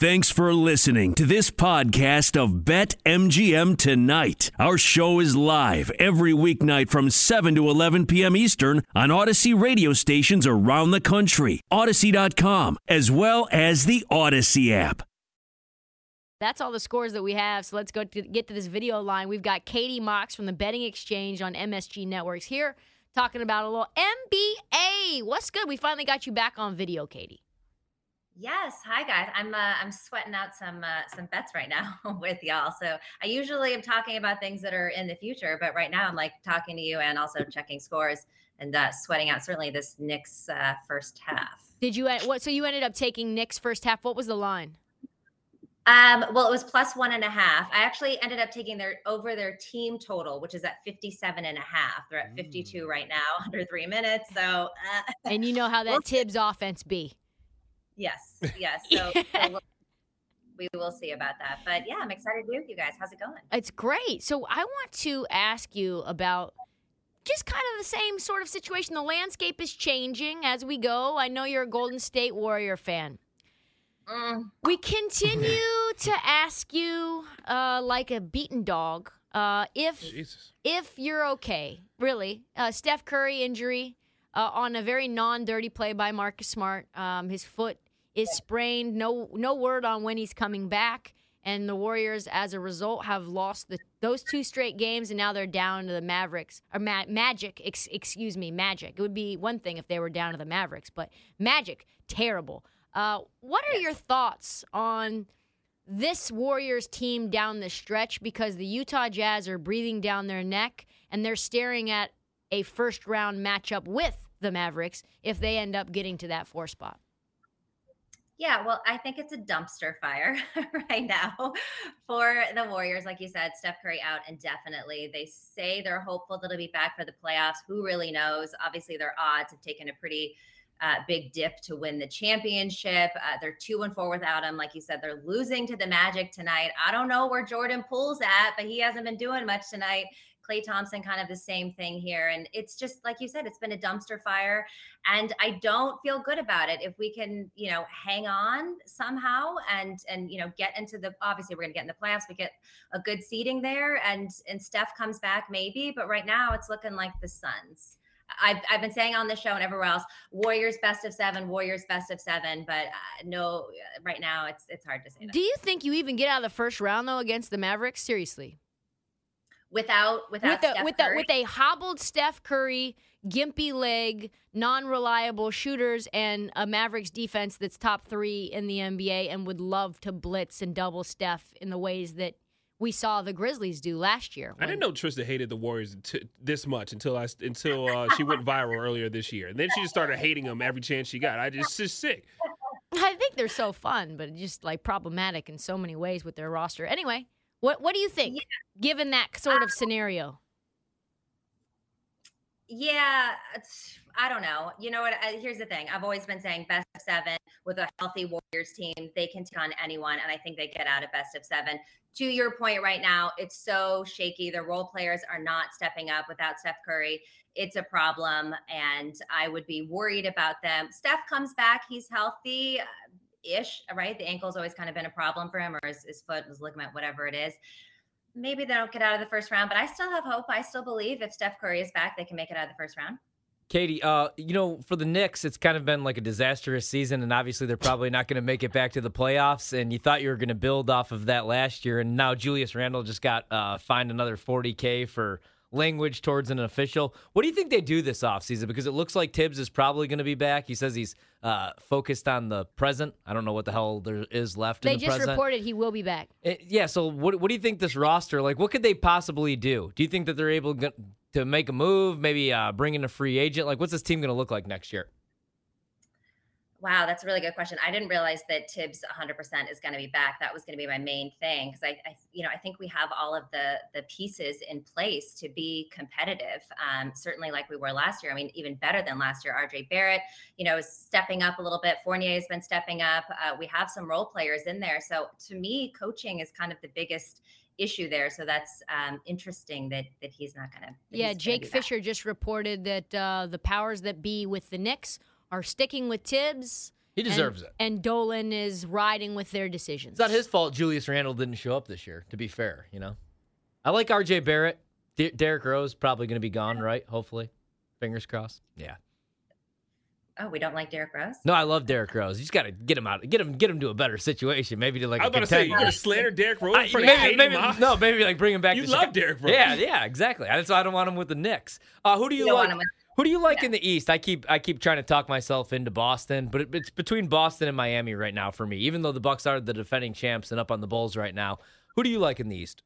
Thanks for listening to this podcast of Bet MGM Tonight. Our show is live every weeknight from 7 to 11 p.m. Eastern on Audacy radio stations around the country, Audacy.com, as well as the Audacy app. That's all the scores that we have. So let's go to get to this video line. We've got Katie Mox from the Betting Exchange on MSG Networks here talking about a little NBA. What's good? We finally got you back on video, Katie. Yes, hi guys. I'm uh, I'm sweating out some uh, some bets right now with y'all. So I usually am talking about things that are in the future, but right now I'm like talking to you and also checking scores and uh, sweating out certainly this Knicks uh, first half. Did you what? So you ended up taking Knicks first half. What was the line? Um, well, it was plus one and a half. I actually ended up taking their over their team total, which is at 57 and a half. They're at 52 mm. right now, under three minutes. So, uh, and you know how that Thibs offense be. Yes, yes. So, so we'll, we will see about that. But yeah, I'm excited to be with you guys. How's it going? It's great. So I want to ask you about just kind of the same sort of situation. The landscape is changing as we go. I know you're a Golden State Warrior fan. Mm. We continue to ask you, uh, like a beaten dog, uh, if Jesus. if you're okay. Really, uh, Steph Curry injury uh, on a very non-dirty play by Marcus Smart. Um, his foot is sprained. No no word on when he's coming back. And the Warriors, as a result, have lost the, those two straight games, and now they're down to the Mavericks or Ma- Magic. Ex- excuse me, Magic. It would be one thing if they were down to the Mavericks, but Magic, terrible. Uh, what are your thoughts on this Warriors team down the stretch? Because the Utah Jazz are breathing down their neck, and they're staring at a first round matchup with the Mavericks if they end up getting to that four spot. Yeah, well, I think it's a dumpster fire right now for the Warriors. Like you said, Steph Curry out indefinitely. They say they're hopeful that he'll be back for the playoffs. Who really knows? Obviously, their odds have taken a pretty uh, big dip to win the championship. Uh, they're two and four without him. Like you said, they're losing to the Magic tonight. I don't know where Jordan Poole's at, but he hasn't been doing much tonight. Klay Thompson, kind of the same thing here. And it's just like you said, it's been a dumpster fire. And I don't feel good about it. If we can, you know, hang on somehow and and you know, get into the obviously we're gonna get in the playoffs, we get a good seating there and and Steph comes back maybe, but right now it's looking like the Suns. I've, I've been saying on the show and everywhere else, Warriors best of seven, Warriors best of seven, but uh, no, right now it's it's hard to say. That. Do you think you even get out of the first round though against the Mavericks? Seriously without without with a, with, a, with a hobbled Steph Curry, gimpy leg, non-reliable shooters, and a Mavericks defense that's top three in the NBA and would love to blitz and double Steph in the ways that we saw the Grizzlies do last year. When... I didn't know Trista hated the Warriors t- this much until I until uh, she went viral earlier this year, and then she just started hating them every chance she got. I just just sick. I think they're so fun, but just like problematic in so many ways with their roster. Anyway, what What do you think, yeah. given that sort of um, scenario? Yeah, I don't know. You know what? I, here's the thing. I've always been saying best of seven with a healthy Warriors team, they can take on anyone, and I think they get out of best of seven. To your point, right now, it's so shaky. The role players are not stepping up without Steph Curry. It's a problem, and I would be worried about them. Steph comes back; he's healthy ish, right? The ankle's always kind of been a problem for him, or his, his foot, his ligament, whatever it is. Maybe they don't get out of the first round, but I still have hope. I still believe if Steph Curry is back, they can make it out of the first round. Katie, uh, you know, for the Knicks, it's kind of been like a disastrous season, and obviously they're probably not going to make it back to the playoffs. And you thought you were going to build off of that last year, and now Julius Randle just got uh, fined another 40k for language towards an official. What do you think they do this offseason? Because it looks like Thibs is probably going to be back. He says he's uh, focused on the present. I don't know what the hell there is left they in the just present. reported he will be back. It, yeah, so what, what do you think this roster, like, what could they possibly do? Do you think that they're able to make a move, maybe uh, bring in a free agent? Like, what's this team going to look like next year? Wow, that's a really good question. I didn't realize that Thibs 100% is going to be back. That was going to be my main thing because I, I, you know, I think we have all of the the pieces in place to be competitive. Um, certainly, like we were last year. I mean, even better than last year. RJ Barrett, you know, is stepping up a little bit. Fournier has been stepping up. Uh, we have some role players in there. So to me, coaching is kind of the biggest issue there. So that's um, interesting that that he's not going to. Yeah, Jake Fisher back. just reported that uh, the powers that be with the Knicks are sticking with Thibs. He deserves and, it. And Dolan is riding with their decisions. It's not his fault Julius Randle didn't show up this year, to be fair, you know? I like RJ Barrett. D- Derrick Rose probably going to be gone, right? Hopefully. Fingers crossed. Yeah. Oh, we don't like Derrick Rose. No, I love Derrick Rose. You just got to get him out, get him, get him to a better situation. Maybe to like I was about to say, you're going to slander Derrick Rose I- front maybe, of Katie maybe- no, maybe like bring him back. You to love Chicago. Derrick Rose. Yeah, yeah, exactly. That's why I don't want him with the Knicks. Uh, who do you, You don't like? Who do you like Yeah. in the East? I keep I keep trying to talk myself into Boston, but it, it's between Boston and Miami right now for me. Even though the Bucks are the defending champs and up on the Bulls right now, who do you like in the East?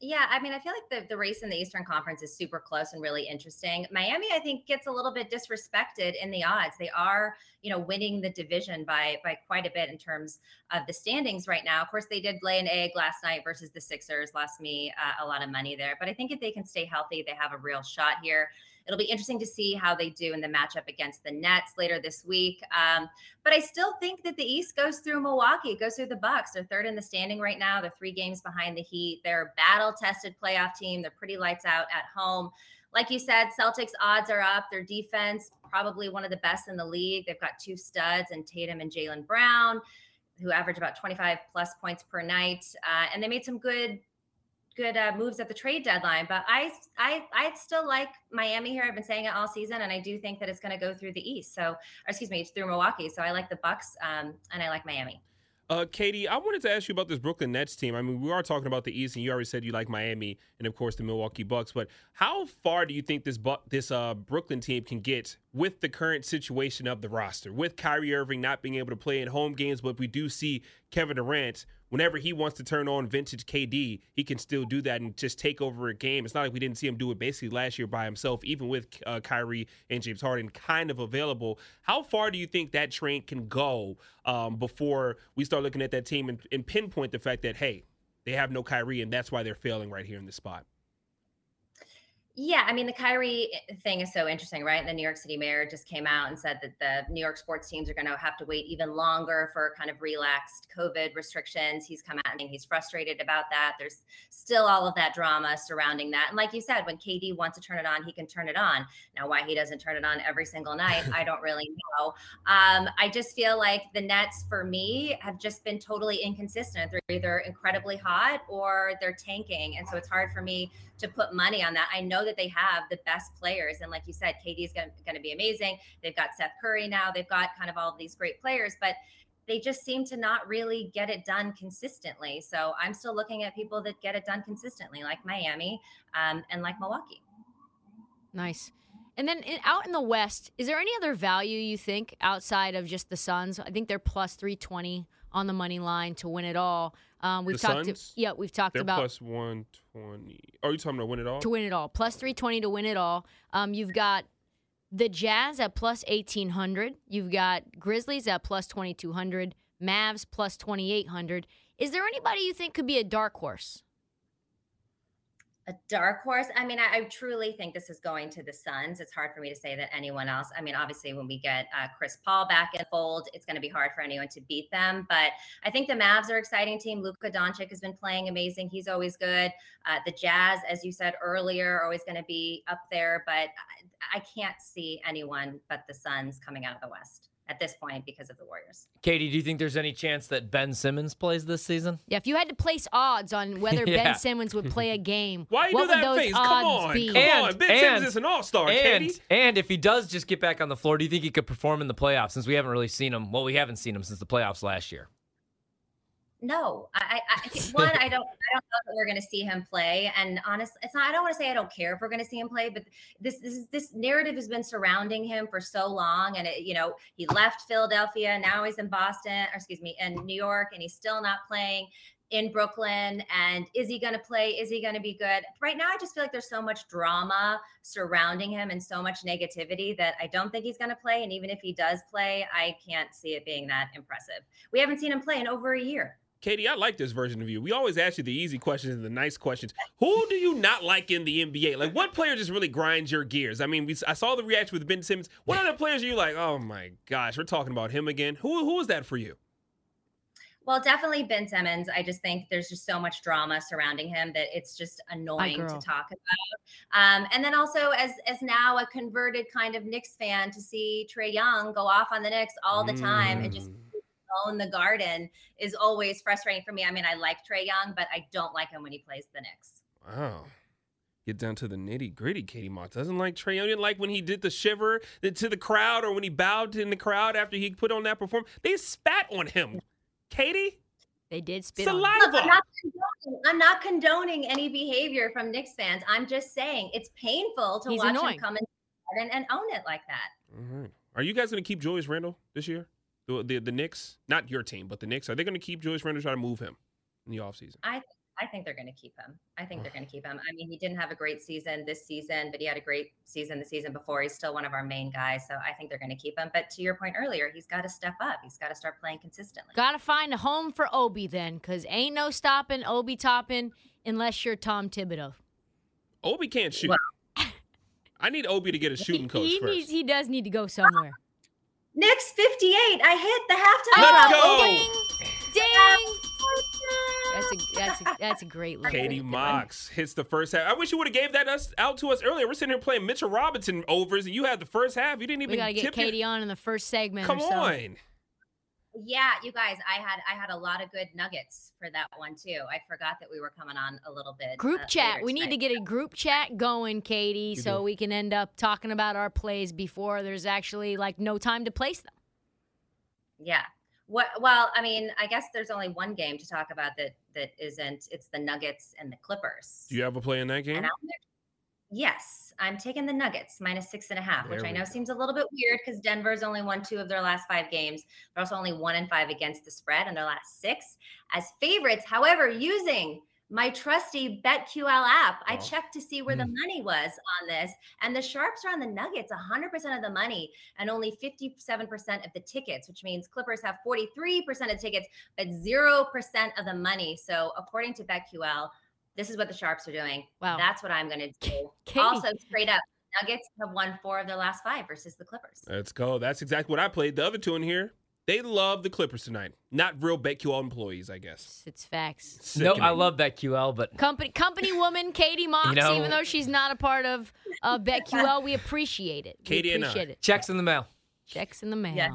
Yeah, I mean, I feel like the, the race in the Eastern Conference is super close and really interesting. Miami, I think, gets a little bit disrespected in the odds. They are, you know, winning the division by by quite a bit in terms of the standings right now. Of course, they did lay an egg last night versus the Sixers, lost me uh, a lot of money there. But I think if they can stay healthy, they have a real shot here. It'll be interesting to see how they do in the matchup against the Nets later this week. Um, but I still think that the East goes through Milwaukee, goes through the Bucks. They're third in the standing right now. They're three games behind the Heat. They're a battle-tested playoff team. They're pretty lights out at home. Like you said, Celtics odds are up. Their defense probably one of the best in the league. They've got two studs and Tatum and Jaylen Brown, who average about 25 plus points per night. Uh, and they made some good good uh, moves at the trade deadline. But I, I, I still like Miami here. I've been saying it all season, and I do think that it's going to go through the East. So, excuse me, through Milwaukee. So I like the Bucks, um, and I like Miami. Uh, Katie, I wanted to ask you about this Brooklyn Nets team. I mean, we are talking about the East, and you already said you like Miami, and of course the Milwaukee Bucks. But how far do you think this Bu- this uh, Brooklyn team can get with the current situation of the roster, with Kyrie Irving not being able to play in home games, but we do see Kevin Durant whenever he wants to turn on vintage KD, he can still do that and just take over a game. It's not like we didn't see him do it basically last year by himself, even with uh, Kyrie and James Harden kind of available. How far do you think that train can go um, before we start looking at that team and, and pinpoint the fact that, hey, they have no Kyrie and that's why they're failing right here in this spot? Yeah, I mean the Kyrie thing is so interesting, right? The New York City mayor just came out and said that the New York sports teams are going to have to wait even longer for kind of relaxed COVID restrictions. He's come out and he's frustrated about that. There's still all of that drama surrounding that. And like you said, when KD wants to turn it on, he can turn it on. Now, why he doesn't turn it on every single night, I don't really know. Um, I just feel like the Nets, for me, have just been totally inconsistent. They're either incredibly hot or they're tanking, and so it's hard for me to put money on that. I know that they have the best players. And like you said, KD is going to be amazing. They've got Seth Curry now. They've got kind of all of these great players, but they just seem to not really get it done consistently. So I'm still looking at people that get it done consistently, like Miami um, and like Milwaukee. Nice. And then in, out in the West, is there any other value you think outside of just the Suns? I think they're plus 320 on the money line to win it all. Um, we've The talked. Suns? yeah, we've talked They're about plus 120. Are you talking about win it all? to win it all. Plus 320 to win it all. Um, you've got the Jazz at plus 1800. You've got Grizzlies at plus 2200. Mavs plus 2800. Is there anybody you think could be a dark horse? A dark horse. I mean, I, I, truly think this is going to the Suns. It's hard for me to say that anyone else. I mean, obviously, when we get uh, Chris Paul back in fold, it's going to be hard for anyone to beat them. But I think the Mavs are exciting team. Luka Doncic has been playing amazing. He's always good. Uh, the Jazz, as you said earlier, are always going to be up there. But I, I can't see anyone but the Suns coming out of the West at this point because of the Warriors. Katie, do you think there's any chance that Ben Simmons plays this season? Yeah, if you had to place odds on whether Yeah. Ben Simmons would play a game, Why you what do would that those face? Come odds on, be? come And- on. Ben and- Simmons is an all-star, And Katie. and if he does just get back on the floor, do you think he could perform in the playoffs? Since we haven't really seen him. Well, we haven't seen him since the playoffs last year. No, I, I one, I don't, I don't know that we're going to see him play. And honestly, it's not. I don't want to say I don't care if we're going to see him play, but this, this, this narrative has been surrounding him for so long. And it, you know, he left Philadelphia, now he's in Boston, or excuse me, in New York, and he's still not playing in Brooklyn. And is he going to play? Is he going to be good? Right now, I just feel like there's so much drama surrounding him and so much negativity that I don't think he's going to play. And even if he does play, I can't see it being that impressive. We haven't seen him play in over a year. Katie, I like this version of you. We always ask you the easy questions and the nice questions. Who do you not like in the NBA? Like, what player just really grinds your gears? I mean, we, I saw the reaction with Ben Simmons. What other players are you like? Oh my gosh, we're talking about him again. Who who is that for you? Well, definitely Ben Simmons. I just think there's just so much drama surrounding him that it's just annoying to talk about. Um, and then also as as now a converted kind of Knicks fan to see Trae Young go off on the Knicks all the time and just Mm. Own the garden is always frustrating for me. I mean, I like Trae Young, but I don't like him when he plays the Knicks. Wow. Get down to the nitty gritty. Katie Mox doesn't like Trae Young. Didn't like when he did the shiver to the crowd or when he bowed in the crowd after he put on that performance. They spat on him. Katie, They did spit on. him. Look, saliva. I'm not, condoning, I'm not condoning any behavior from Knicks fans. I'm just saying it's painful to He's watch annoying. him come in the garden and own it like that. All right. Are you guys going to keep Julius Randle this year? The, the the Knicks, not your team, but the Knicks. Are they going to keep Julius Randle? Try to move him in the offseason? I I think they're going to keep him. I think they're going to keep him. I mean, he didn't have a great season this season, but he had a great season the season before. He's still one of our main guys, so I think they're going to keep him. But to your point earlier, he's got to step up. He's got to start playing consistently. Gotta find a home for Obi then, because ain't no stopping Obi Toppin unless you're Tom Thibodeau. Obi can't shoot. Well- I need Obi to get a shooting coach he first. needs, he does need to go somewhere. Knicks 58. I hit the halftime. Let's show. go. Ding, ding. That's a that's a that's a great look. Katie Mox hits the first half. I wish you would have gave that us out to us earlier. We're sitting here playing Mitchell Robinson overs, and you had the first half. You didn't even We gotta get tip your- Katie on in the first segment. Come or so. on. Yeah, you guys, I had I had a lot of good nuggets for that one too. I forgot that we were coming on a little bit. Group uh, chat. later We need to get a group chat going, Katie, You so do. we can end up talking about our plays before there's actually like no time to place them. Yeah. What? Well, I mean, I guess there's only one game to talk about that that isn't. It's the Nuggets and the Clippers. Do you have a play in that game? Yes, I'm taking the Nuggets minus six and a half, which I know go. seems a little bit weird because Denver's only won two of their last five games. They're also only one and five against the spread in their last six as favorites. However, using my trusty BetQL app, I Oh. checked to see where the hmm. money was on this, and the sharps are on the Nuggets, 100% of the money, and only 57% of the tickets, which means Clippers have 43% of tickets, but 0% of the money. So, according to BetQL, this is what the sharps are doing. Wow. That's what I'm going to do. Katie. Also, straight up, Nuggets have won four of their last five versus the Clippers. Let's go. That's exactly what I played. The other two in here, they love the Clippers tonight. Not real BetQL employees, I guess. It's facts. No, I love that QL, but Company company woman Katie Mox, know- even though she's not a part of uh, BetQL, we appreciate it. We Katie and I. appreciate it. checks in the mail Checks in the mail. Yes.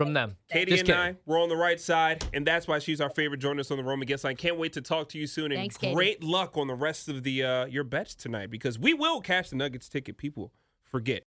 From them. Katie Just and kidding. I, we're on the right side, and that's why she's our favorite Join us on the Roman Guest Line. Can't wait to talk to you soon, and Thanks, great luck on the rest of the uh, your bets tonight because we will cash the Nuggets ticket. People forget